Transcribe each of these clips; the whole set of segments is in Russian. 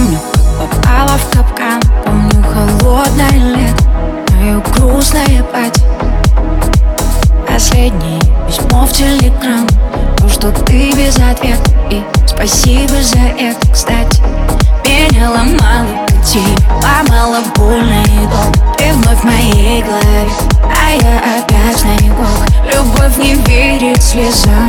помню, попала в капкан. Помню холодное лето, мое грустное пати Последнее письмо в телеграм. То, что ты без ответа И спасибо за это, кстати Меня ломало пути Ломало больно и долго. Ты вновь в моей голове А я опять на иголках. Любовь не верит слезам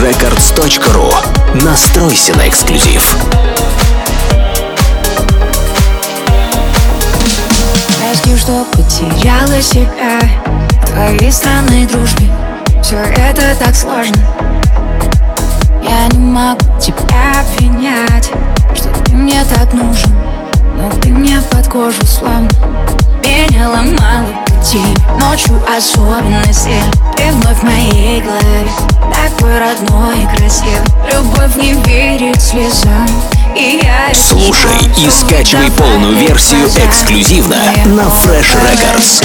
freshrecords.ru Настройся на эксклюзив. Прости, что потеряла себя твоей странной дружбе. Все это так сложно. Я не могу тебя обвинять Что ты мне так нужен. Но ты мне под кожу сломал Меня ломало пути Ночью особенно сильно Ты вновь в моей голове Такой родной и красивый. Любовь не верит слезам и я Слушай и скачивай полную версию эксклюзивно на Fresh Records.